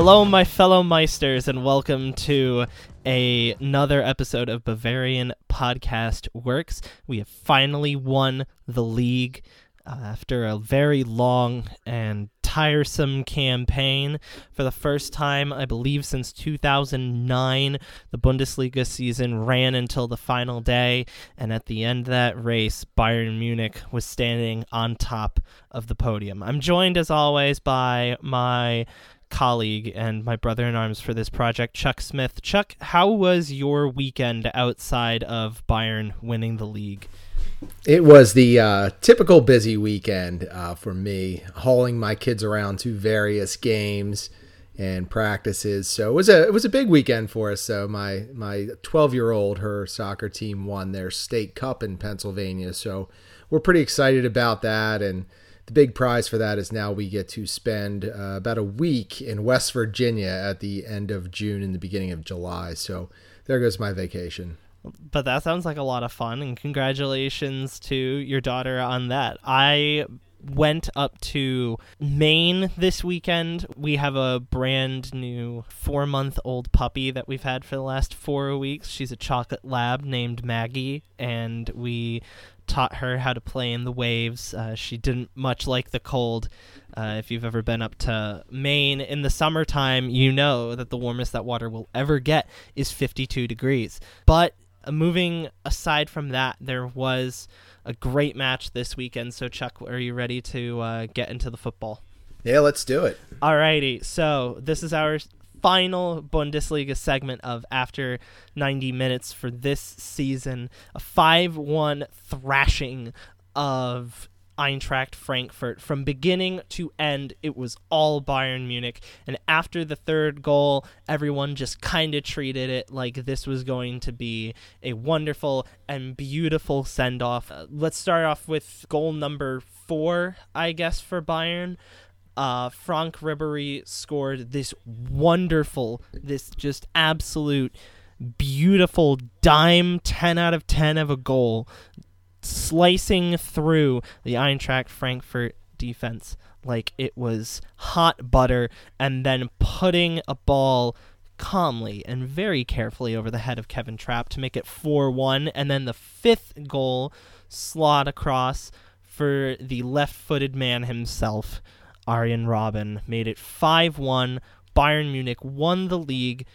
Hello, my fellow Meisters, and welcome to a, another episode of Bavarian Podcast Works. We have finally won the league uh, after a very long and tiresome campaign. For the first time, I believe, since 2009, the Bundesliga season ran until the final day, and at the end of that race, Bayern Munich was standing on top of the podium. I'm joined, as always, by my colleague and my brother in arms for this project, Chuck Smith. Chuck, how was your weekend outside of Bayern winning the league? It was the uh, typical busy weekend uh, for me, hauling my kids around to various games and practices. So it was a it was a big weekend for us. So my my 12 year old, her soccer team won their state cup in Pennsylvania. So we're pretty excited about that and the big prize for that is now we get to spend uh, about a week in West Virginia at the end of June and the beginning of July. So there goes my vacation. But that sounds like a lot of fun, and congratulations to your daughter on that. I went up to Maine this weekend. We have a brand new four month old puppy that we've had for the last four weeks. She's a chocolate lab named Maggie, and we taught her how to play in the waves. Uh, she didn't much like the cold. Uh, if you've ever been up to Maine in the summertime, you know that the warmest that water will ever get is 52 degrees. But uh, moving aside from that, there was a great match this weekend. So, Chuck, are you ready to uh, get into the football? Yeah, let's do it. Alrighty. So, this is our final Bundesliga segment of after 90 minutes for this season. A 5 1 thrashing of Eintracht Frankfurt. From beginning to end, it was all Bayern Munich. And after the third goal, everyone just kind of treated it like this was going to be a wonderful and beautiful send off. Uh, let's start off with goal number four, I guess, for Bayern uh, Ribery scored this wonderful, this just absolute beautiful dime 10 out of 10 of a goal, slicing through the Eintracht Frankfurt defense like it was hot butter, and then putting a ball calmly and very carefully over the head of Kevin Trapp to make it 4 1. And then the fifth goal slot across for the left footed man himself. Arjen Robben made it 5 1. Bayern Munich won the league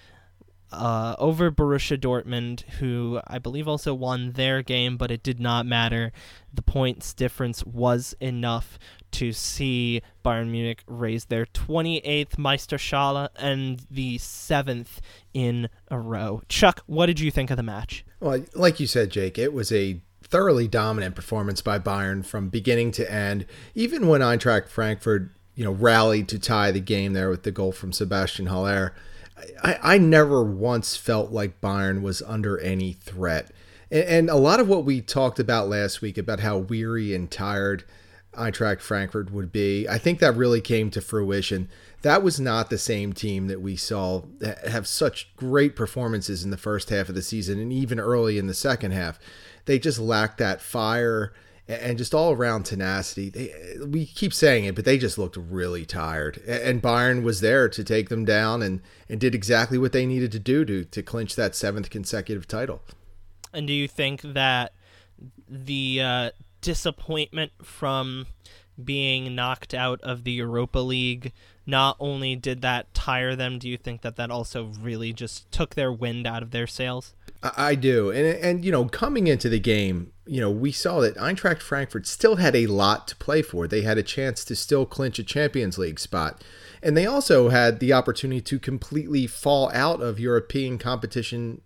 uh, over Borussia Dortmund, who I believe also won their game, but it did not matter. The points difference was enough to see Bayern Munich raise their 28th Meisterschale and the seventh in a row. Chuck, what did you think of the match? Well, like you said, Jake, it was a thoroughly dominant performance by Bayern from beginning to end. Even when Eintracht Frankfurt you know, rallied to tie the game there with the goal from Sebastian Haller. I, I never once felt like Bayern was under any threat. And, and a lot of what we talked about last week about how weary and tired Eintracht Frankfurt would be, I think that really came to fruition. That was not the same team that we saw have such great performances in the first half of the season and even early in the second half. They just lacked that fire and just all around tenacity. They, we keep saying it, but they just looked really tired. And Bayern was there to take them down and, and did exactly what they needed to do to, to clinch that seventh consecutive title. And do you think that the uh, disappointment from being knocked out of the Europa League not only did that tire them, do you think that that also really just took their wind out of their sails? I do, and and you know, coming into the game, you know, we saw that Eintracht Frankfurt still had a lot to play for. They had a chance to still clinch a Champions League spot, and they also had the opportunity to completely fall out of European competition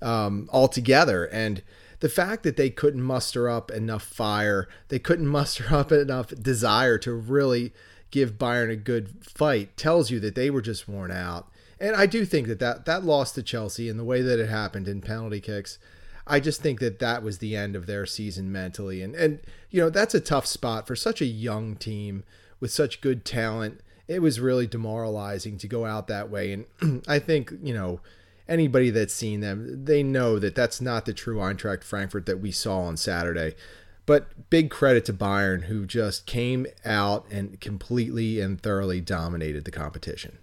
um, altogether. And the fact that they couldn't muster up enough fire, they couldn't muster up enough desire to really give Bayern a good fight, tells you that they were just worn out. And I do think that that, that loss to Chelsea and the way that it happened in penalty kicks, I just think that that was the end of their season mentally. And, and you know, that's a tough spot for such a young team with such good talent. It was really demoralizing to go out that way. And I think, you know, anybody that's seen them, they know that that's not the true Eintracht Frankfurt that we saw on Saturday. But big credit to Bayern, who just came out and completely and thoroughly dominated the competition.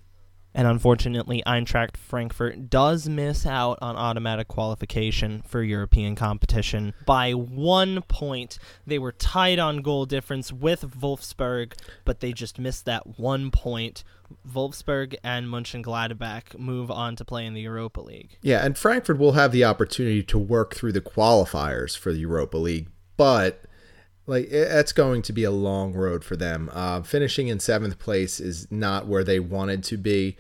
And unfortunately, Eintracht Frankfurt does miss out on automatic qualification for European competition by one point. They were tied on goal difference with Wolfsburg, but they just missed that one point. Wolfsburg and Mönchengladbach move on to play in the Europa League. Yeah, and Frankfurt will have the opportunity to work through the qualifiers for the Europa League, but like that's going to be a long road for them. Uh, finishing in seventh place is not where they wanted to be,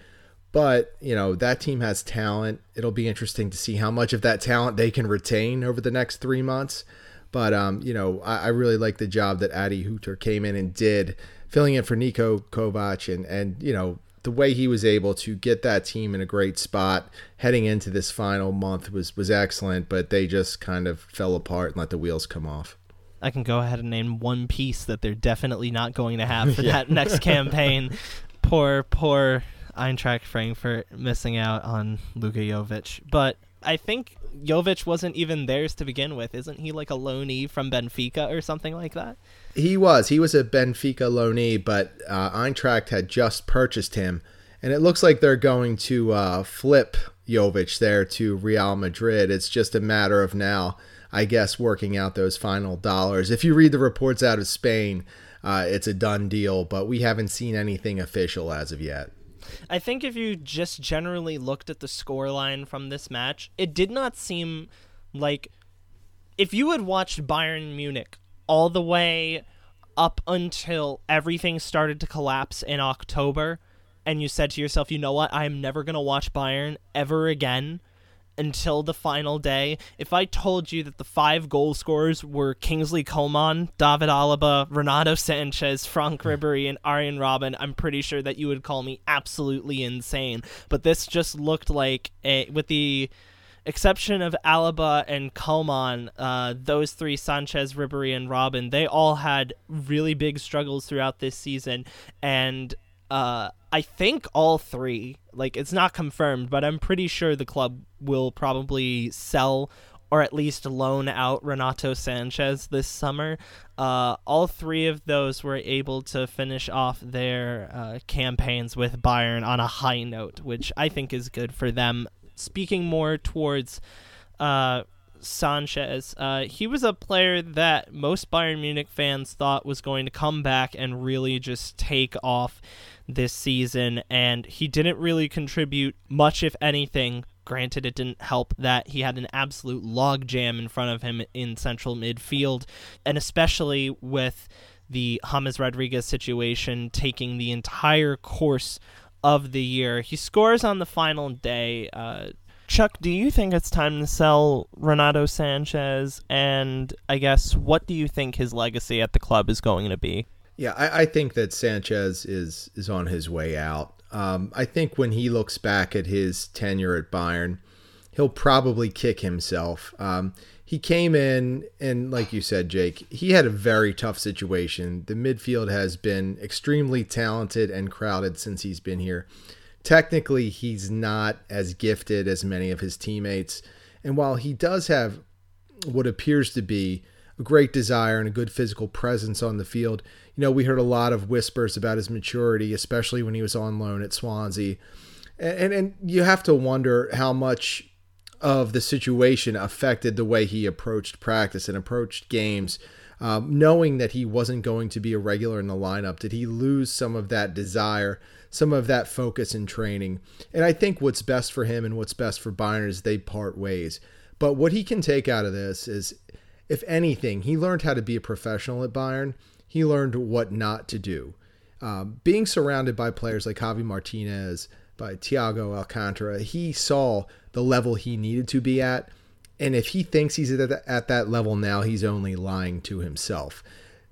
but you know that team has talent. It'll be interesting to see how much of that talent they can retain over the next three months. But um, you know, I, I really like the job that Adi Hütter came in and did, filling in for Niko Kovac, and and you know the way he was able to get that team in a great spot heading into this final month was was excellent. But they just kind of fell apart and let the wheels come off. I can go ahead and name one piece that they're definitely not going to have for yeah. that next campaign. poor, poor Eintracht Frankfurt missing out on Luka Jovic. But I think Jovic wasn't even theirs to begin with. Isn't he like a loanee from Benfica or something like that? He was. He was a Benfica loanee, but uh, Eintracht had just purchased him. And it looks like they're going to uh, flip Jovic there to Real Madrid. It's just a matter of now I guess, working out those final dollars. If you read the reports out of Spain, uh, it's a done deal, but we haven't seen anything official as of yet. I think if you just generally looked at the scoreline from this match, it did not seem like if you had watched Bayern Munich all the way up until everything started to collapse in October and you said to yourself, "You know what? I am never going to watch Bayern ever again." Until the final day. If I told you that the five goal scorers were Kingsley Coman, David Alaba, Renato Sanches, Franck Ribery, and Arjen Robben, I'm pretty sure that you would call me absolutely insane. But this just looked like a, with the exception of Alaba and Coman, uh, those three, Sanches, Ribery, and Robin, they all had really big struggles throughout this season. And uh, I think all three, like it's not confirmed, but I'm pretty sure the club will probably sell or at least loan out Renato Sanches this summer. Uh, all three of those were able to finish off their uh, campaigns with Bayern on a high note, which I think is good for them. Speaking more towards uh, Sanches, uh, he was a player that most Bayern Munich fans thought was going to come back and really just take off this season, and he didn't really contribute much, if anything. Granted, it didn't help that he had an absolute logjam in front of him in central midfield, and especially with the James Rodriguez situation taking the entire course of the year. He scores on the final day. Uh, Chuck, do you think it's time to sell Renato Sanches? And I guess, what do you think his legacy at the club is going to be? Yeah, I, I think that Sanches is is on his way out. Um, I think when he looks back at his tenure at Bayern, he'll probably kick himself. Um, he came in, and like you said, Jake, he had a very tough situation. The midfield has been extremely talented and crowded since he's been here. Technically, he's not as gifted as many of his teammates. And while he does have what appears to be a great desire and a good physical presence on the field. You know, we heard a lot of whispers about his maturity, especially when he was on loan at Swansea. And, and, and you have to wonder how much of the situation affected the way he approached practice and approached games. Um, knowing that he wasn't going to be a regular in the lineup, did he lose some of that desire, some of that focus in training? And I think what's best for him and what's best for Bayern is they part ways. But what he can take out of this is if anything, he learned how to be a professional at Bayern. He learned what not to do. Um, being surrounded by players like Javi Martinez, by Thiago Alcantara, he saw the level he needed to be at. And if he thinks he's at, at that level now, he's only lying to himself.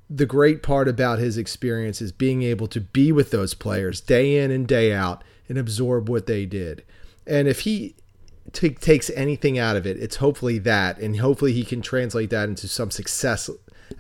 The great part about his experience is being able to be with those players day in and day out and absorb what they did. And if he t- takes anything out of it, it's hopefully that, and hopefully he can translate that into some success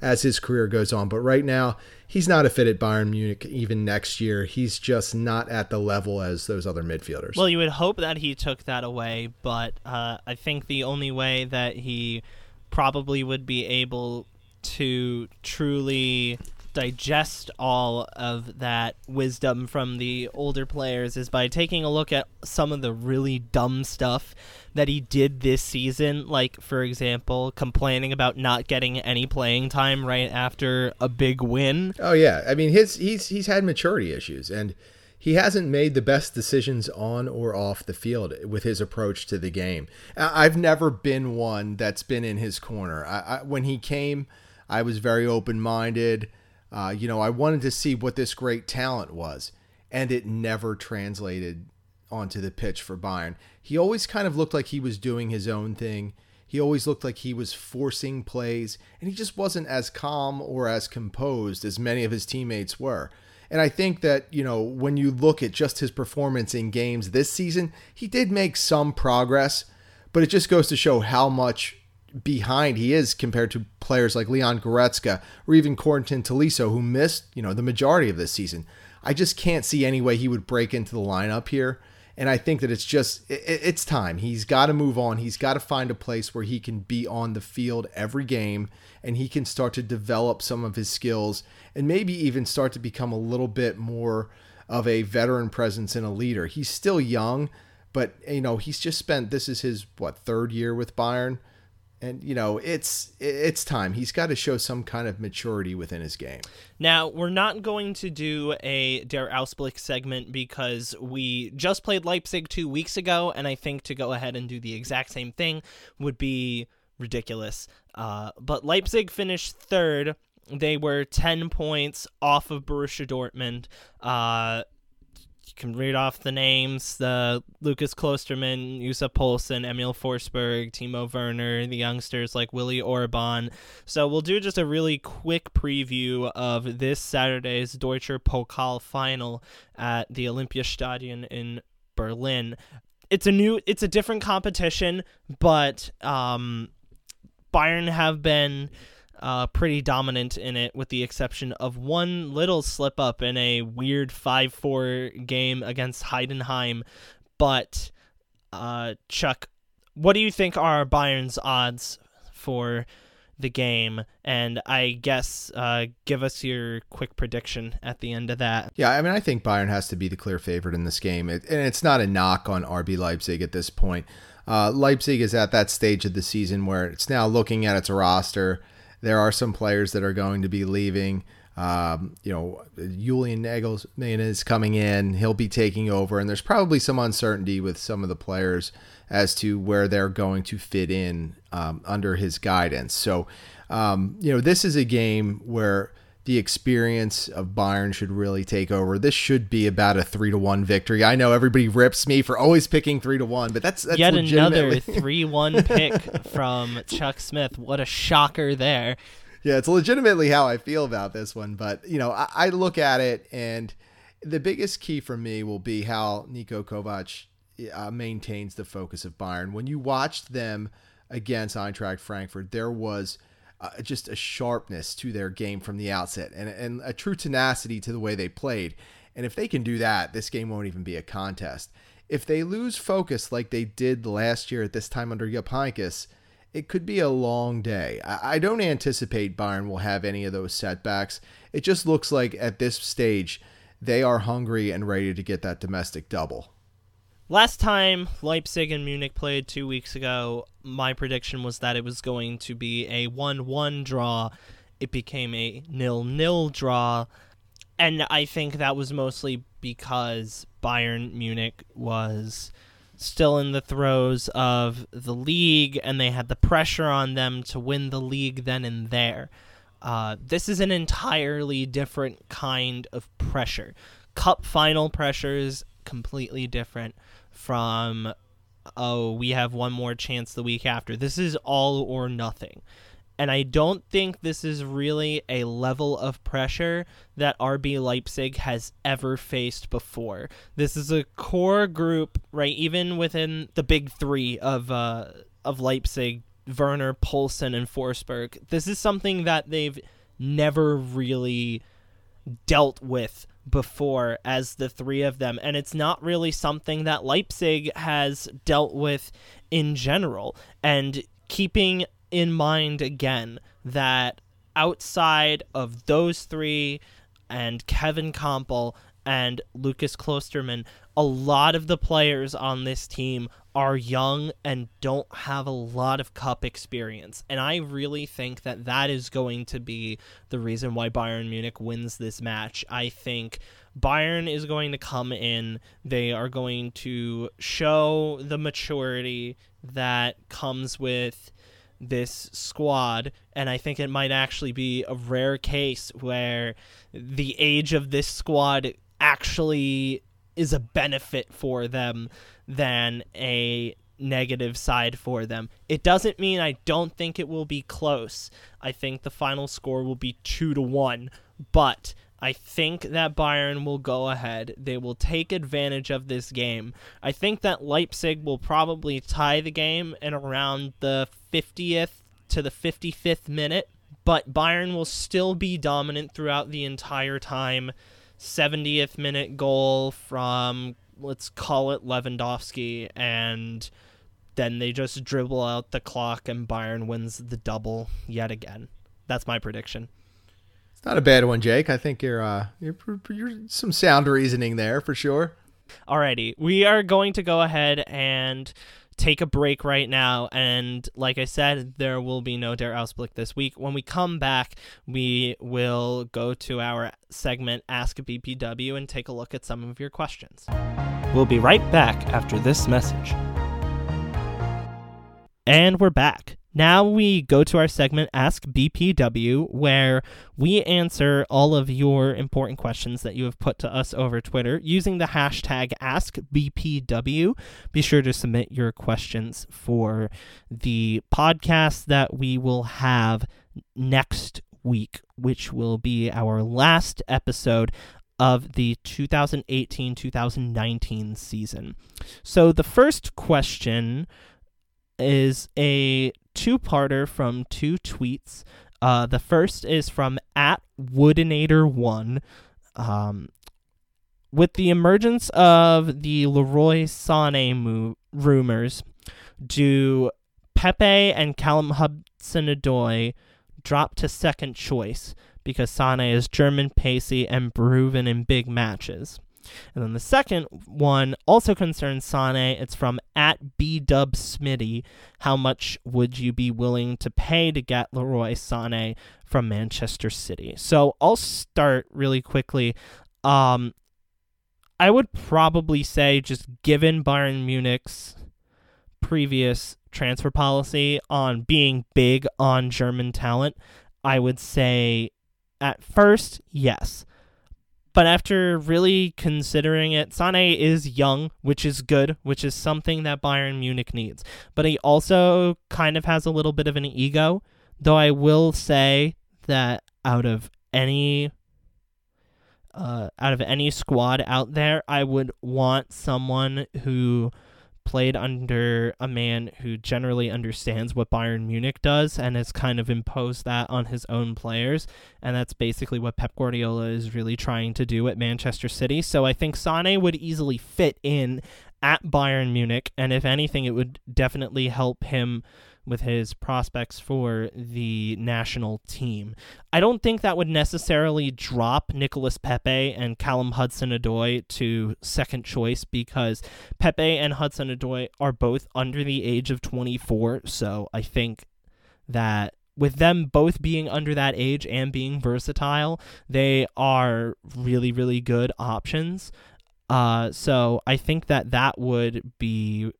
as his career goes on. But right now, he's not a fit at Bayern Munich even next year. He's just not at the level as those other midfielders. Well, you would hope that he took that away, but uh, I think the only way that he probably would be able to truly digest all of that wisdom from the older players is by taking a look at some of the really dumb stuff that he did this season. Like, for example, complaining about not getting any playing time right after a big win. Oh yeah, I mean his he's he's had maturity issues and he hasn't made the best decisions on or off the field with his approach to the game. I've never been one that's been in his corner. I, I, when he came, I was very open minded. Uh, you know, I wanted to see what this great talent was, and it never translated onto the pitch for Bayern. He always kind of looked like he was doing his own thing. He always looked like he was forcing plays, and he just wasn't as calm or as composed as many of his teammates were. And I think that, you know, when you look at just his performance in games this season, he did make some progress, but it just goes to show how much behind he is compared to players like Leon Goretzka or even Corentin Tolisso, who missed, you know, the majority of this season. I just can't see any way he would break into the lineup here. And I think that it's just, it's time. He's got to move on. He's got to find a place where he can be on the field every game and he can start to develop some of his skills and maybe even start to become a little bit more of a veteran presence and a leader. He's still young, but you know, he's just spent this is his what third year with Bayern and you know it's it's time. He's got to show some kind of maturity within his game. Now we're not going to do a der ausblick segment because we just played leipzig two weeks ago and i think to go ahead and do the exact same thing would be ridiculous. Uh, but leipzig finished third. They were 10 points off of borussia dortmund. Uh, you can read off the names: the Lukas Klostermann, Yussuf Poulsen, Emil Forsberg, Timo Werner, the youngsters like Willy Orban. So we'll do just a really quick preview of this Saturday's Deutscher Pokal final at the Olympiastadion in Berlin. It's a new, it's a different competition, but um, Bayern have been uh, pretty dominant in it, with the exception of one little slip up in a weird 5 4 game against Heidenheim. But, uh, Chuck, what do you think are Bayern's odds for the game? And I guess uh, give us your quick prediction at the end of that. Yeah, I mean, I think Bayern has to be the clear favorite in this game. It, and it's not a knock on RB Leipzig at this point. Uh, Leipzig is at that stage of the season where it's now looking at its roster there are some players that are going to be leaving. Um, you know, Julian Nagelsmann is coming in. He'll be taking over, and there's probably some uncertainty with some of the players as to where they're going to fit in um, under his guidance. So, um, you know, this is a game where the experience of Bayern should really take over. This should be about a three to one victory. I know everybody rips me for always picking three to one, but that's, that's yet another three one pick from Chuck Smith. What a shocker there! Yeah, it's legitimately how I feel about this one. But you know, I, I look at it, and the biggest key for me will be how Niko Kovac uh, maintains the focus of Bayern. When you watched them against Eintracht Frankfurt, there was uh, just a sharpness to their game from the outset and, and a true tenacity to the way they played. And if they can do that, this game won't even be a contest. If they lose focus like they did last year at this time under Jupp it could be a long day. I don't anticipate Bayern will have any of those setbacks. It just looks like at this stage, they are hungry and ready to get that domestic double. Last time Leipzig and Munich played two weeks ago, my prediction was that it was going to be a 1 1 draw. It became a nil nil draw. And I think that was mostly because Bayern Munich was still in the throes of the league and they had the pressure on them to win the league then and there. Uh, this is an entirely different kind of pressure. Cup final pressure is completely different from oh, we have one more chance the week after. This is all or nothing. And I don't think this is really a level of pressure that RB Leipzig has ever faced before. This is a core group, right? Even within the big three of uh, of Leipzig, Werner, Poulsen, and Forsberg. This is something that they've never really dealt with before as the three of them, and it's not really something that Leipzig has dealt with in general. And keeping in mind again that outside of those three and Kevin Kampl and Lukas Klostermann, a lot of the players on this team are young and don't have a lot of cup experience. And I really think that that is going to be the reason why Bayern Munich wins this match. I think Bayern is going to come in, they are going to show the maturity that comes with this squad and I think it might actually be a rare case where the age of this squad actually is a benefit for them than a negative side for them. It doesn't mean I don't think it will be close. I think the final score will be 2 to 1, but I think that Bayern will go ahead. They will take advantage of this game. I think that Leipzig will probably tie the game in around the 50th to the 55th minute, but Bayern will still be dominant throughout the entire time. 70th minute goal from let's call it Lewandowski and then they just dribble out the clock and Bayern wins the double yet again. That's my prediction. It's not a bad one, Jake. I think you're uh you're, you're some sound reasoning there for sure. Alrighty, we are going to go ahead and take a break right now. And like I said, there will be no Der Ausblick this week. When we come back, we will go to our segment Ask BPW and take a look at some of your questions. We'll be right back after this message. And we're back. Now we go to our segment Ask BPW, where we answer all of your important questions that you have put to us over Twitter using the hashtag AskBPW. Be sure to submit your questions for the podcast that we will have next week, which will be our last episode of the 2018 2019 season. So the first question is a two parter from two tweets. Uh, the first is from at Woodinator1. Um, with the emergence of the Leroy Sané mo- rumors, do Pepe and Callum Hudson Odoi drop to second choice because Sané is German, pacey, and proven in big matches? And then the second one also concerns Sane. It's from at B Dub Smitty. How much would you be willing to pay to get Leroy Sane from Manchester City? So I'll start really quickly. Um, I would probably say, just given Bayern Munich's previous transfer policy on being big on German talent, I would say at first, yes. But after really considering it, Sane is young, which is good, which is something that Bayern Munich needs. But he also kind of has a little bit of an ego, though I will say that out of any uh, out of any squad out there, I would want someone who played under a man who generally understands what Bayern Munich does and has kind of imposed that on his own players. And that's basically what Pep Guardiola is really trying to do at Manchester City. So I think Sane would easily fit in at Bayern Munich. And if anything, it would definitely help him with his prospects for the national team. I don't think that would necessarily drop Nicolas Pepe and Callum Hudson Odoi to second choice because Pepe and Hudson Odoi are both under the age of 24. So I think that with them both being under that age and being versatile, they are really, really good options. Uh, so I think that that would be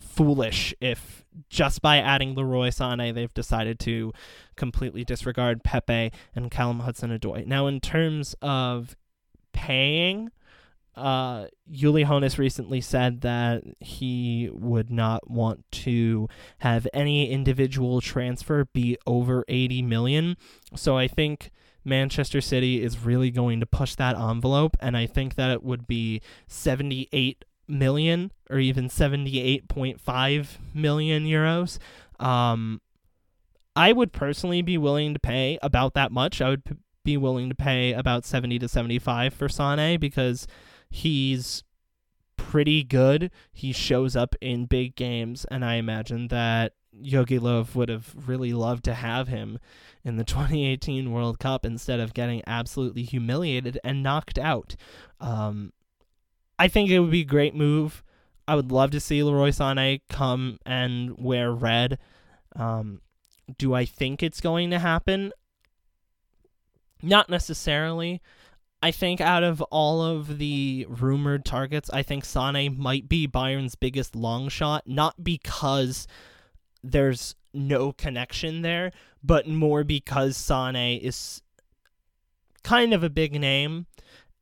foolish if just by adding Leroy Sané they've decided to completely disregard Pepe and Callum Hudson-Odoi. Now, in terms of paying, uh, Uli Hoeneß recently said that he would not want to have any individual transfer be over 80 million. So I think Manchester City is really going to push that envelope, and I think that it would be 78 million or even 78.5 million euros. Um, I would personally be willing to pay about that much. I would p- be willing to pay about 70 to 75 for Sane because he's pretty good. He shows up in big games, and I imagine that Jogi Löw would have really loved to have him in the 2018 World Cup instead of getting absolutely humiliated and knocked out. Um, I think it would be a great move. I would love to see Leroy Sané come and wear red. Um, do I think it's going to happen? Not necessarily. I think out of all of the rumored targets, I think Sane might be Bayern's biggest long shot, not because there's no connection there, but more because Sane is kind of a big name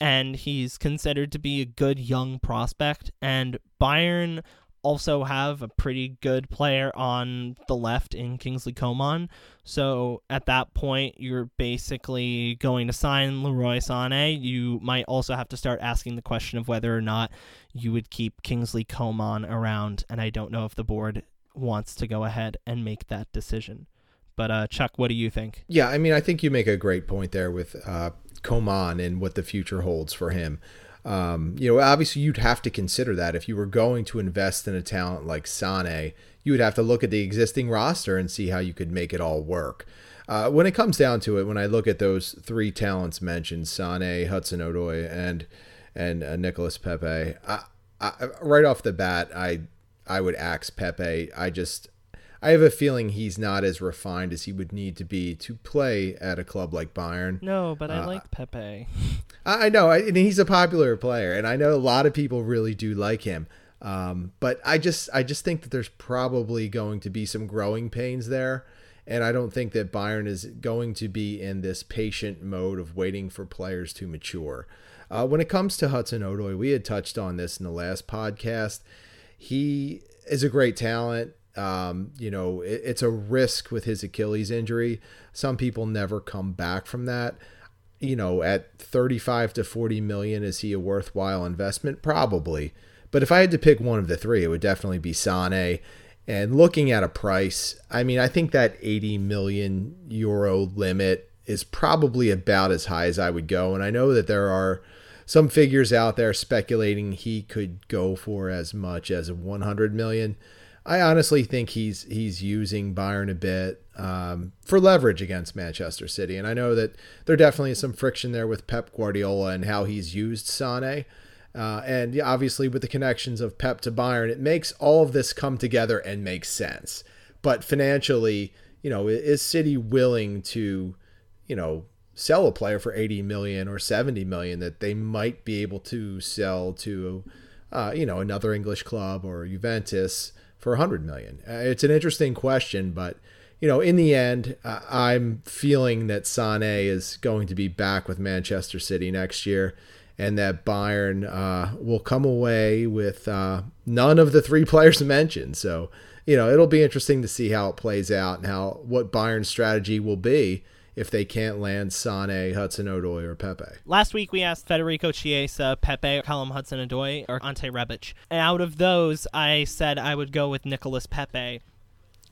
and he's considered to be a good young prospect and Bayern also have a pretty good player on the left in Kingsley Coman. So at that point, you're basically going to sign Leroy Sané. You might also have to start asking the question of whether or not you would keep Kingsley Coman around. And I don't know if the board wants to go ahead and make that decision. But uh, Chuck, what do you think? Yeah, I mean, I think you make a great point there with uh, Coman and what the future holds for him. Um, you know, obviously you'd have to consider that if you were going to invest in a talent like Sane, you would have to look at the existing roster and see how you could make it all work. Uh, when it comes down to it, when I look at those three talents mentioned, Sane, Hudson Odoi, and and uh, Nicolas Pepe, I, I, right off the bat, I I would axe Pepe. I just I have a feeling he's not as refined as he would need to be to play at a club like Bayern. No, but I uh, like Pepe. I know, I, and he's a popular player, and I know a lot of people really do like him. Um, but I just, I just think that there's probably going to be some growing pains there, and I don't think that Bayern is going to be in this patient mode of waiting for players to mature. Uh, when it comes to Hudson Odoi, we had touched on this in the last podcast. He is a great talent. Um, you know, it, it's a risk with his Achilles injury. Some people never come back from that you know, at 35 to 40 million, is he a worthwhile investment? Probably. But if I had to pick one of the three, it would definitely be Sane. And looking at a price, I mean, I think that 80 million euro limit is probably about as high as I would go. And I know that there are some figures out there speculating he could go for as much as 100 million. I honestly think he's he's using Bayern a bit um, for leverage against Manchester City, and I know that there definitely is some friction there with Pep Guardiola and how he's used Sane. Uh, and obviously, with the connections of Pep to Bayern, it makes all of this come together and make sense. But financially, you know, is City willing to, you know, sell a player for 80 million or 70 million that they might be able to sell to, uh, you know, another English club or Juventus? For 100 million? Uh, it's an interesting question, but you know, in the end, uh, I'm feeling that Sane is going to be back with Manchester City next year, and that Bayern uh, will come away with uh, none of the three players mentioned. So, you know, it'll be interesting to see how it plays out and how what Bayern's strategy will be if they can't land Sane, Hudson Odoi, or Pepe. Last week we asked Federico Chiesa, Pepe, Callum Hudson Odoi, or Ante Rebic. And out of those, I said I would go with Nicolas Pepe.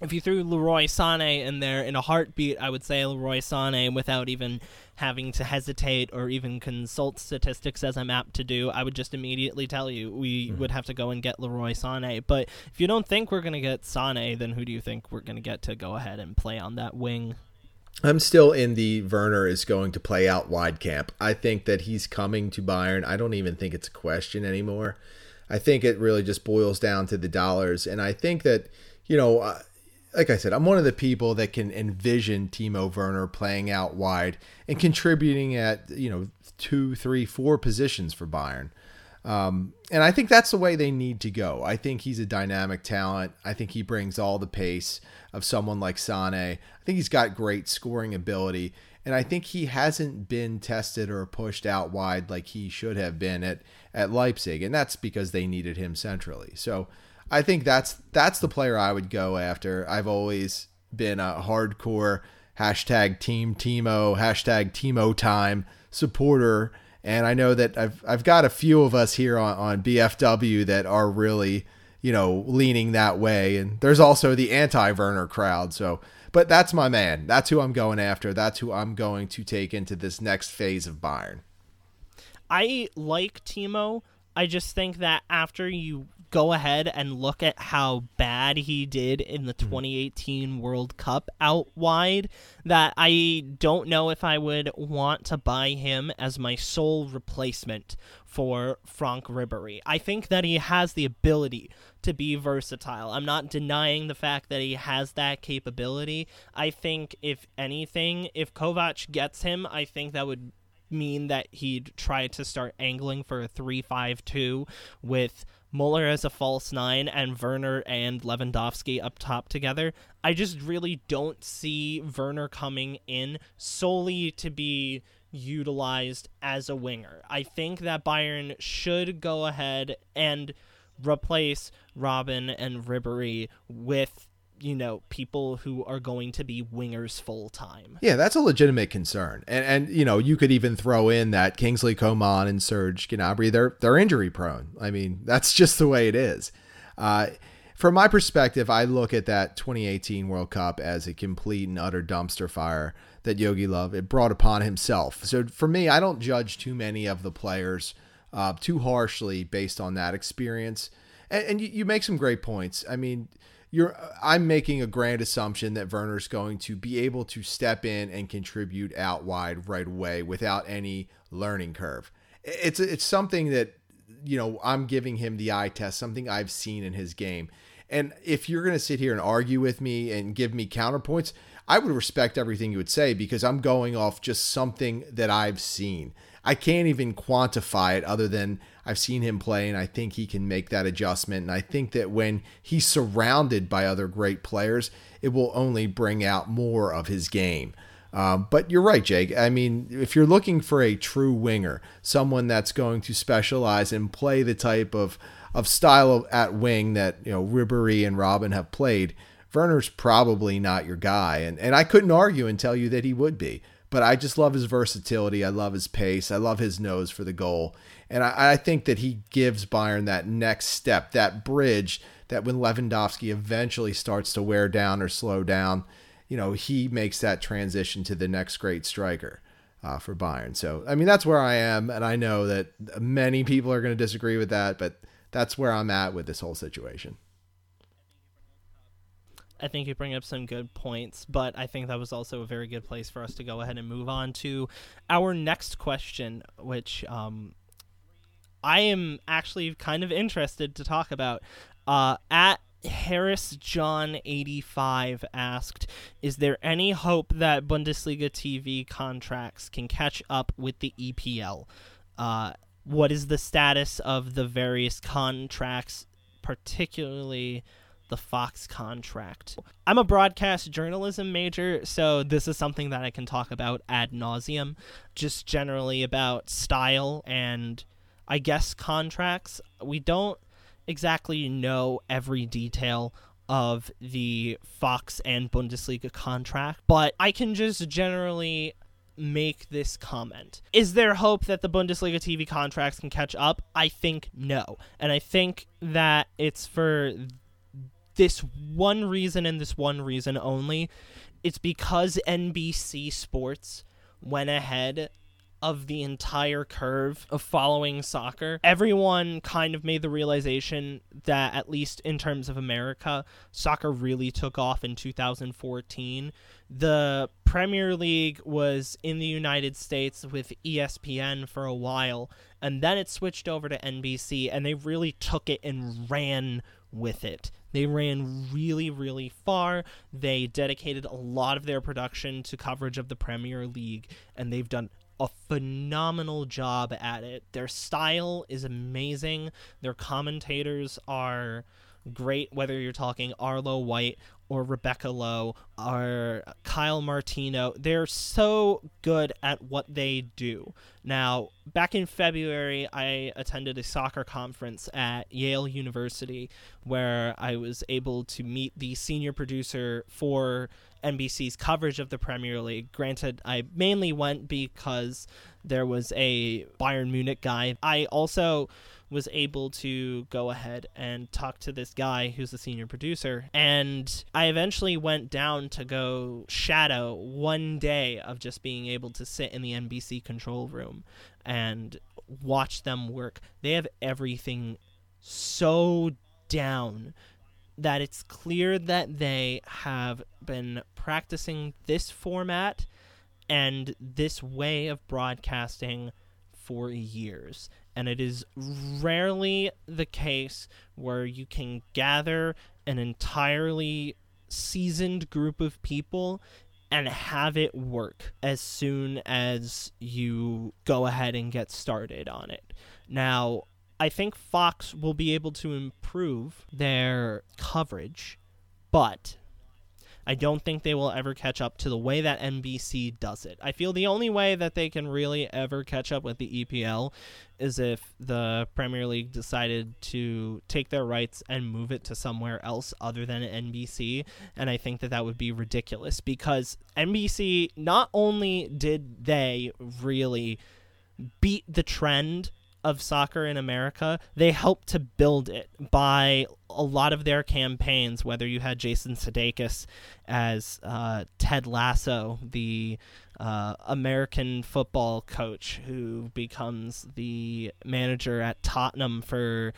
If you threw Leroy Sané in there in a heartbeat, I would say Leroy Sané without even having to hesitate or even consult statistics as I'm apt to do. I would just immediately tell you we mm-hmm. would have to go and get Leroy Sané. But if you don't think we're going to get Sané, then who do you think we're going to get to go ahead and play on that wing? I'm still in the Werner is going to play out wide camp. I think that he's coming to Bayern. I don't even think it's a question anymore. I think it really just boils down to the dollars. And I think that, you know, uh, like I said, I'm one of the people that can envision Timo Werner playing out wide and contributing at, you know, two, three, four positions for Bayern. Um, and I think that's the way they need to go. I think he's a dynamic talent. I think he brings all the pace of someone like Sane. I think he's got great scoring ability. And I think he hasn't been tested or pushed out wide like he should have been at, at Leipzig. And that's because they needed him centrally. So I think that's that's the player I would go after. I've always been a hardcore hashtag team Timo, hashtag Timo time supporter and I know that I've I've got a few of us here on, on BPW that are really, you know, leaning that way. And there's also the anti Werner crowd. So but that's my man. That's who I'm going after. That's who I'm going to take into this next phase of Bayern. I like Timo. I just think that after you go ahead and look at how bad he did in the mm-hmm. 2018 World Cup out wide, that I don't know if I would want to buy him as my sole replacement for Franck Ribery. I think that he has the ability to be versatile. I'm not denying the fact that he has that capability. I think, if anything, if Kovac gets him, I think that would mean that he'd try to start angling for a 3-5-2 with Muller as a false nine and Werner and Lewandowski up top together. I just really don't see Werner coming in solely to be utilized as a winger. I think that Bayern should go ahead and replace Robben and Ribery with you know people who are going to be wingers full time. Yeah, that's a legitimate concern, and and you know you could even throw in that Kingsley Coman and Serge Gnabry they're they're injury prone. I mean that's just the way it is. Uh, from my perspective, I look at that 2018 World Cup as a complete and utter dumpster fire that Jogi Löw it brought upon himself. So for me, I don't judge too many of the players uh, too harshly based on that experience. And, and you, you make some great points. I mean you're I'm making a grand assumption that Werner's going to be able to step in and contribute out wide right away without any learning curve. It's it's something that you know I'm giving him the eye test, something I've seen in his game. And if you're going to sit here and argue with me and give me counterpoints, I would respect everything you would say because I'm going off just something that I've seen. I can't even quantify it other than I've seen him play and I think he can make that adjustment. And I think that when he's surrounded by other great players, it will only bring out more of his game. Um, but you're right, Jake. I mean, if you're looking for a true winger, someone that's going to specialize and play the type of of style at wing that you know Ribery and Robben have played, Werner's probably not your guy. And and I couldn't argue and tell you that he would be. But I just love his versatility. I love his pace. I love his nose for the goal. And I, I think that he gives Bayern that next step, that bridge that when Lewandowski eventually starts to wear down or slow down, you know, he makes that transition to the next great striker. Uh, for Bayern. So, I mean, that's where I am. And I know that many people are going to disagree with that, but that's where I'm at with this whole situation. I think you bring up some good points, but I think that was also a very good place for us to go ahead and move on to our next question, which um, I am actually kind of interested to talk about. Uh, at Harris John 85 asked, Is there any hope that Bundesliga TV contracts can catch up with the EPL? Uh, what is the status of the various contracts, particularly the Fox contract. I'm a broadcast journalism major, so this is something that I can talk about ad nauseum, just generally about style and I guess contracts. We don't exactly know every detail of the Fox and Bundesliga contract, but I can just generally make this comment. Is there hope that the Bundesliga TV contracts can catch up? I think no. And I think that it's for this one reason and this one reason only. It's because NBC Sports went ahead of the entire curve of following soccer. Everyone kind of made the realization that, at least in terms of America, soccer really took off in 2014. The Premier League was in the United States with ESPN for a while, and then it switched over to NBC, and they really took it and ran with it. They ran really, really far. They dedicated a lot of their production to coverage of the Premier League, and they've done a phenomenal job at it. Their style is amazing. Their commentators are great, whether you're talking Arlo White or Rebecca Lowe or Kyle Martino. They're so good at what they do. Now, back in February, I attended a soccer conference at Yale University where I was able to meet the senior producer for NBC's coverage of the Premier League. Granted, I mainly went because there was a Bayern Munich guy. I also was able to go ahead and talk to this guy who's the senior producer. And I eventually went down to go shadow one day of just being able to sit in the NBC control room and watch them work. They have everything so down that it's clear that they have been practicing this format and this way of broadcasting for years. And it is rarely the case where you can gather an entirely seasoned group of people and have it work as soon as you go ahead and get started on it. Now, I think Fox will be able to improve their coverage, but I don't think they will ever catch up to the way that NBC does it. I feel the only way that they can really ever catch up with the EPL is if the Premier League decided to take their rights and move it to somewhere else other than NBC. And I think that that would be ridiculous because NBC, not only did they really beat the trend of soccer in America, they helped to build it by a lot of their campaigns. Whether you had Jason Sudeikis as uh, Ted Lasso, the uh, American football coach who becomes the manager at Tottenham for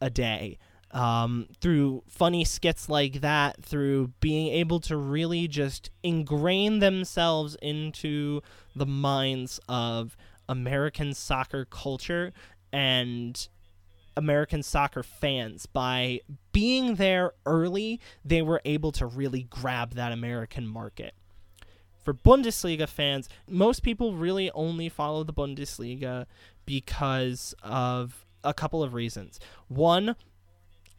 a day. Um, through funny skits like that, through being able to really just ingrain themselves into the minds of American soccer culture and American soccer fans. By being there early, they were able to really grab that American market. For Bundesliga fans, most people really only follow the Bundesliga because of a couple of reasons. One,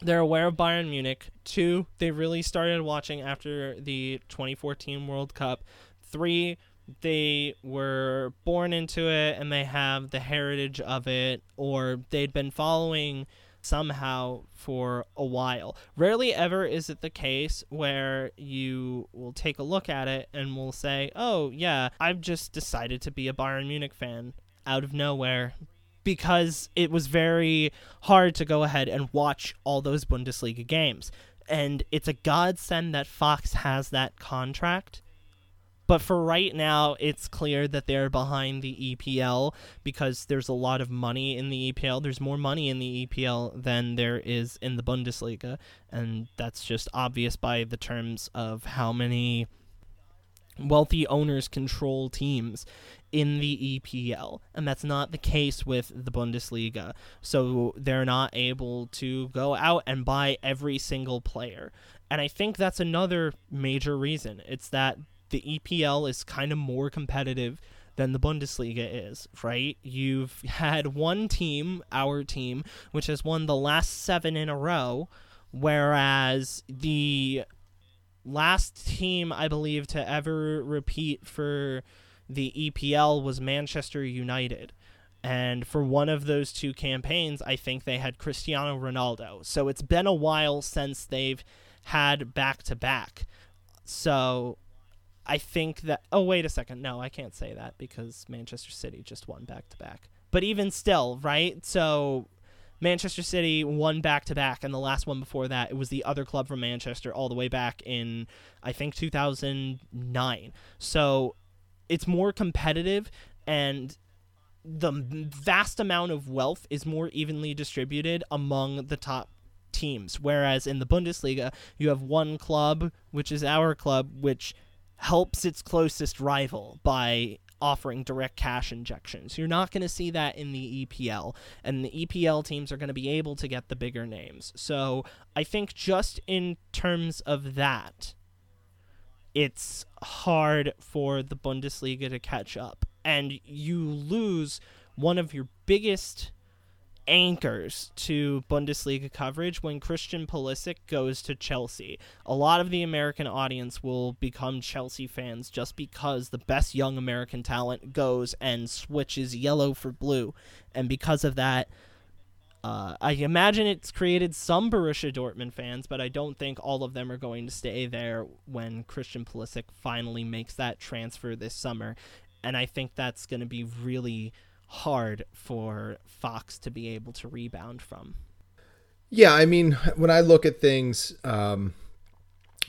they're aware of Bayern Munich. Two, they really started watching after the 2014 World Cup. Three, they were born into it and they have the heritage of it, or they'd been following somehow for a while. Rarely ever is it the case where you will take a look at it and will say, oh, yeah, I've just decided to be a Bayern Munich fan out of nowhere because it was very hard to go ahead and watch all those Bundesliga games. And it's a godsend that Fox has that contract but for right now, it's clear that they're behind the EPL because there's a lot of money in the EPL. There's more money in the EPL than there is in the Bundesliga. And that's just obvious by the terms of how many wealthy owners control teams in the EPL. And that's not the case with the Bundesliga. So they're not able to go out and buy every single player. And I think that's another major reason. It's that the EPL is kind of more competitive than the Bundesliga is, right? You've had one team, our team, which has won the last seven in a row, whereas the last team, I believe, to ever repeat for the EPL was Manchester United. And for one of those two campaigns, I think they had Cristiano Ronaldo. So it's been a while since they've had back to back. So I think that. Oh, wait a second. No, I can't say that because Manchester City just won back to back. But even still, right? So Manchester City won back to back, and the last one before that, it was the other club from Manchester all the way back in, I think, 2009. So it's more competitive, and the vast amount of wealth is more evenly distributed among the top teams. Whereas in the Bundesliga, you have one club, which is our club, which helps its closest rival by offering direct cash injections. You're not going to see that in the EPL, and the EPL teams are going to be able to get the bigger names. So I think just in terms of that, it's hard for the Bundesliga to catch up. And you lose one of your biggest anchors to Bundesliga coverage when Christian Pulisic goes to Chelsea. A lot of the American audience will become Chelsea fans just because the best young American talent goes and switches yellow for blue. And because of that, Uh, I imagine it's created some Borussia Dortmund fans, but I don't think all of them are going to stay there when Christian Pulisic finally makes that transfer this summer. And I think that's going to be really hard for Fox to be able to rebound from. Yeah, I mean, when I look at things, um,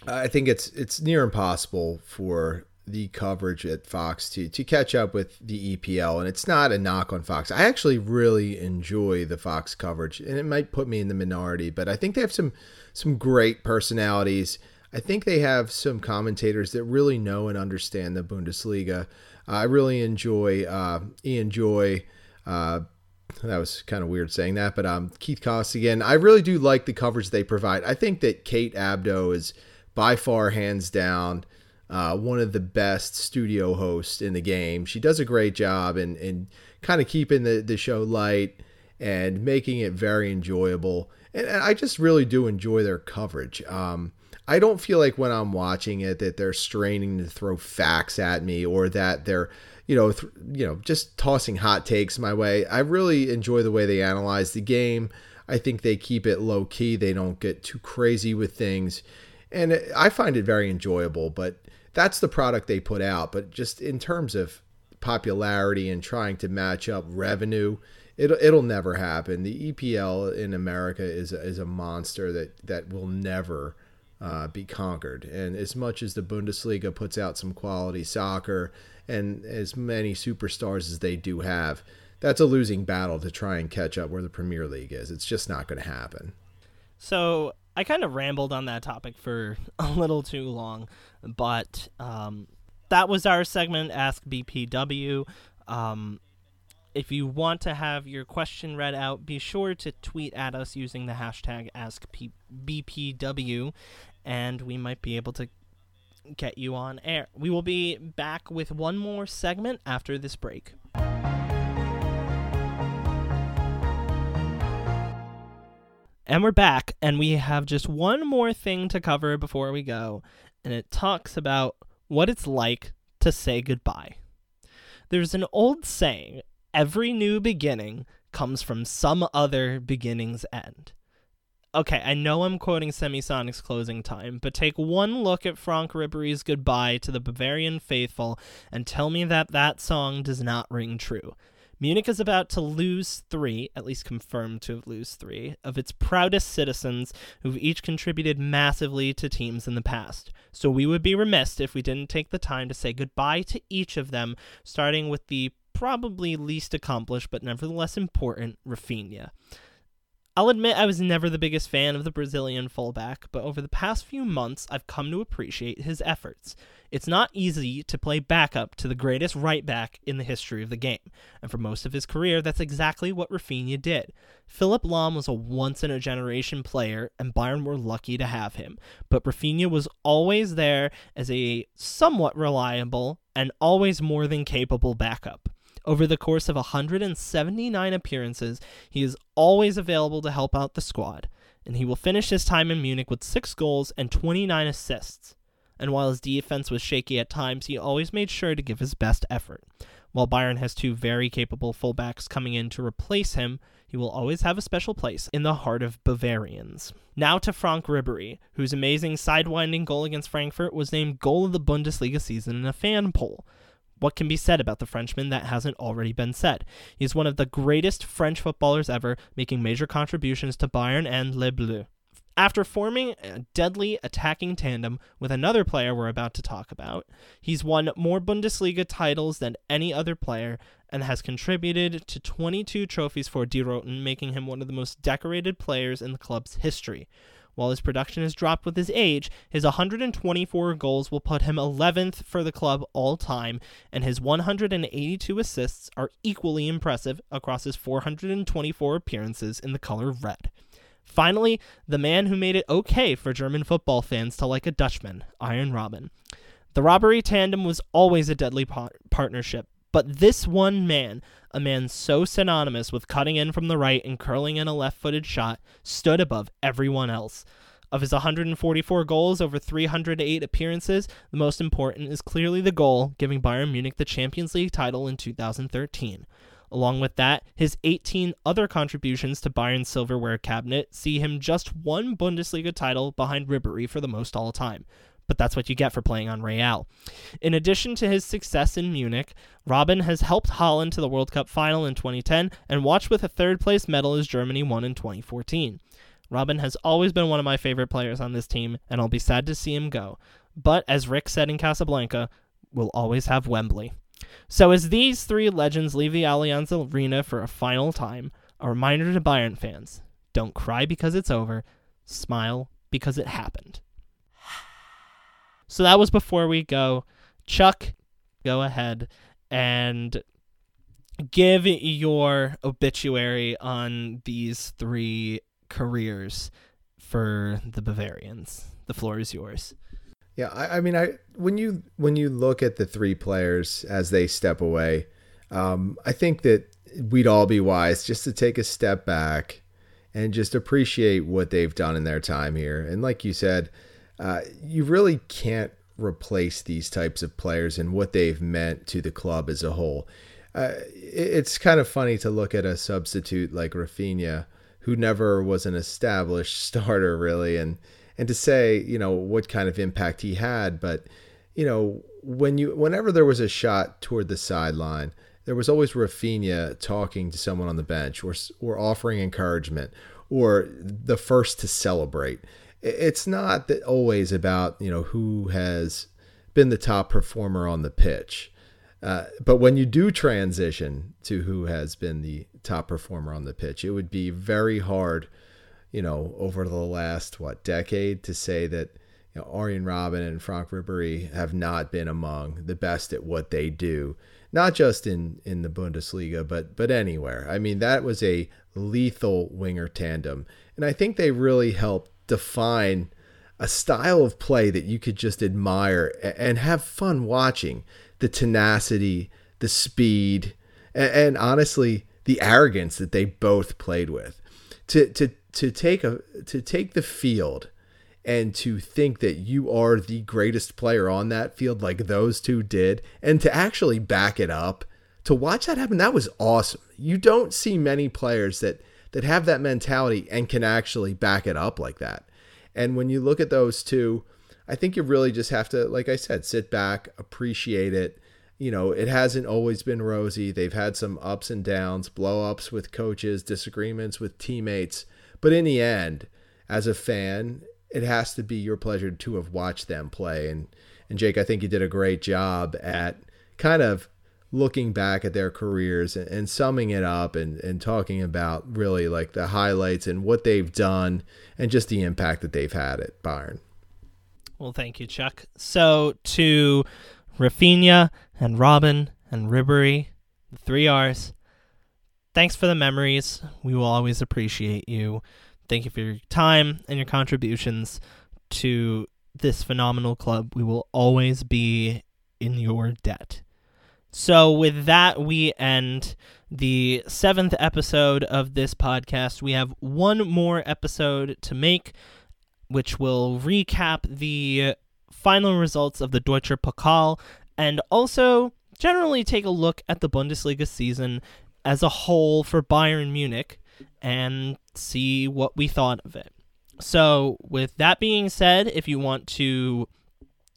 I think it's it's near impossible for the coverage at Fox to to catch up with the EPL, and it's not a knock on Fox. I actually really enjoy the Fox coverage, and it might put me in the minority, but I think they have some some great personalities. I think they have some commentators that really know and understand the Bundesliga. I really enjoy uh, Ian Joy. Uh, that was kind of weird saying that, but um, Keith Costigan. I really do like the coverage they provide. I think that Kate Abdo is by far, hands down, uh, one of the best studio hosts in the game. She does a great job in, in kind of keeping the, the show light and making it very enjoyable. And, and I just really do enjoy their coverage. Um, I don't feel like when I'm watching it that they're straining to throw facts at me or that they're, you know, th- you know, just tossing hot takes my way. I really enjoy the way they analyze the game. I think they keep it low key. They don't get too crazy with things and I find it very enjoyable. But that's the product they put out. But just in terms of popularity and trying to match up revenue, it'll it'll never happen. The EPL in America is a, is a monster that that will never uh, be conquered. And as much as the Bundesliga puts out some quality soccer and as many superstars as they do have, that's a losing battle to try and catch up where the Premier League is. It's just not going to happen. So I kind of rambled on that topic for a little too long, but um, that was our segment, Ask BPW. Um, if you want to have your question read out, be sure to tweet at us using the hashtag AskBPW, and we might be able to get you on air. We will be back with one more segment after this break. And we're back, and we have just one more thing to cover before we go, and it talks about what it's like to say goodbye. There's an old saying every new beginning comes from some other beginning's end. Okay, I know I'm quoting Semisonic's closing time, but take one look at Frank Ribery's goodbye to the Bavarian faithful and tell me that that song does not ring true. Munich is about to lose three, at least confirmed to have lose three, of its proudest citizens who've each contributed massively to teams in the past. So we would be remiss if we didn't take the time to say goodbye to each of them, starting with the probably least accomplished but nevertheless important Rafinha. I'll admit I was never the biggest fan of the Brazilian fullback, but over the past few months I've come to appreciate his efforts. It's not easy to play backup to the greatest right back in the history of the game, and for most of his career that's exactly what Rafinha did. Philipp Lahm was a once in a generation player, and Bayern were lucky to have him, but Rafinha was always there as a somewhat reliable and always more than capable backup. Over the course of 179 appearances, he is always available to help out the squad, and he will finish his time in Munich with 6 goals and 29 assists. And while his defense was shaky at times, he always made sure to give his best effort. While Bayern has two very capable fullbacks coming in to replace him, he will always have a special place in the heart of Bavarians. Now to Frank Ribery, whose amazing sidewinding goal against Frankfurt was named goal of the Bundesliga season in a fan poll. What can be said about the Frenchman that hasn't already been said? He's one of the greatest French footballers ever, making major contributions to Bayern and Les Bleus. After forming a deadly attacking tandem with another player we're about to talk about, he's won more Bundesliga titles than any other player and has contributed to 22 trophies for Die Roten, making him one of the most decorated players in the club's history. While his production has dropped with his age, his 124 goals will put him 11th for the club all time, and his 182 assists are equally impressive across his 424 appearances in the color red. Finally, the man who made it okay for German football fans to like a Dutchman, Arjen Robben. The Robbery tandem was always a deadly par- partnership, but this one man, a man so synonymous with cutting in from the right and curling in a left footed shot, stood above everyone else. Of his 144 goals over 308 appearances, the most important is clearly the goal giving Bayern Munich the Champions League title in 2013. Along with that, his 18 other contributions to Bayern's silverware cabinet see him just one Bundesliga title behind Ribery for the most all time. But that's what you get for playing on Real. In addition to his success in Munich, Robben has helped Holland to the World Cup final in 2010 and watched with a third place medal as Germany won in 2014. Robben has always been one of my favorite players on this team, and I'll be sad to see him go. But as Rick said in Casablanca, we'll always have Wembley. So as these three legends leave the Allianz Arena for a final time, a reminder to Bayern fans don't cry because it's over, smile because it happened. So that was before we go. Chuck, go ahead and give your obituary on these three careers for the Bavarians. The floor is yours. Yeah, I, I, mean, I when you when you look at the three players as they step away, um, I think that we'd all be wise just to take a step back and just appreciate what they've done in their time here. And like you said, uh, you really can't replace these types of players and what they've meant to the club as a whole. Uh, it's kind of funny to look at a substitute like Rafinha, who never was an established starter really, and and to say you know what kind of impact he had, but you know when you whenever there was a shot toward the sideline, there was always Rafinha talking to someone on the bench or or offering encouragement or the first to celebrate. It's not always about you know who has been the top performer on the pitch. Uh, but when you do transition to who has been the top performer on the pitch, it would be very hard you know, over the last what decade to say that you know, Arjen Robben and Frank Ribery have not been among the best at what they do, not just in in the Bundesliga, but but anywhere. I mean, that was a lethal winger tandem, and I think they really helped define a style of play that you could just admire and have fun watching. The tenacity, the speed, and, and honestly, the arrogance that they both played with. To to to take a to take the field and to think that you are the greatest player on that field like those two did and to actually back it up to watch that happen that was awesome you don't see many players that that have that mentality and can actually back it up like that. And when you look at those two i think you really just have to like i said sit back appreciate it. You know it hasn't always been rosy. They've had some ups and downs blow ups with coaches disagreements with teammates. But in the end, as a fan, it has to be your pleasure to have watched them play. And and Jake, I think you did a great job at kind of looking back at their careers and, and, summing it up and, and talking about really like the highlights and what they've done and just the impact that they've had at Bayern. Well, thank you, Chuck. So to Rafinha and Robben and Ribery, the three R's, thanks for the memories. We will always appreciate you. Thank you for your time and your contributions to this phenomenal club. We will always be in your debt. So, with that, we end the seventh episode of this podcast. We have one more episode to make, which will recap the final results of the Deutscher Pokal and also generally take a look at the Bundesliga season as a whole for Bayern Munich and see what we thought of it. So, with that being said, if you want to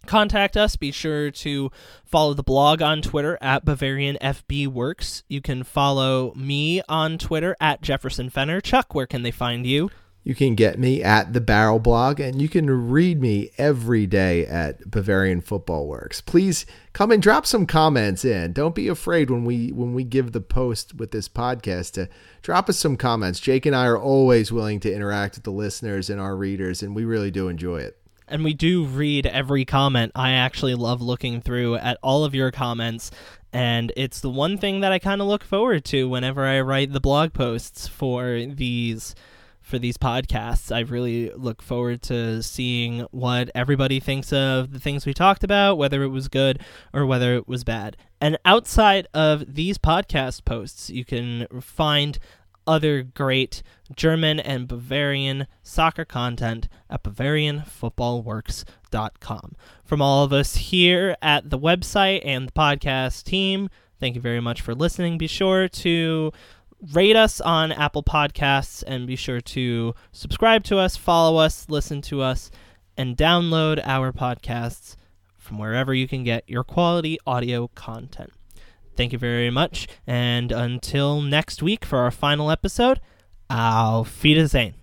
contact us, be sure to follow the blog on Twitter at Bavarian FB Works. You can follow me on Twitter at Jefferson Fenner. Chuck, where can they find you? You can get me at the Barrel Blog, and you can read me every day at Bavarian Football Works. Please come and drop some comments in. Don't be afraid when we when we give the post with this podcast to drop us some comments. Jake and I are always willing to interact with the listeners and our readers, and we really do enjoy it. And we do read every comment. I actually love looking through at all of your comments and it's the one thing that I kind of look forward to whenever I write the blog posts for these for these podcasts. I really look forward to seeing what everybody thinks of the things we talked about, whether it was good or whether it was bad. And outside of these podcast posts, you can find other great German and Bavarian soccer content at BavarianFootballWorks.com. From all of us here at the website and the podcast team, Thank you very much for listening. Be sure to rate us on Apple Podcasts and be sure to subscribe to us, follow us, listen to us, and download our podcasts from wherever you can get your quality audio content. Thank you very much, and until next week for our final episode, Auf Wiedersehen.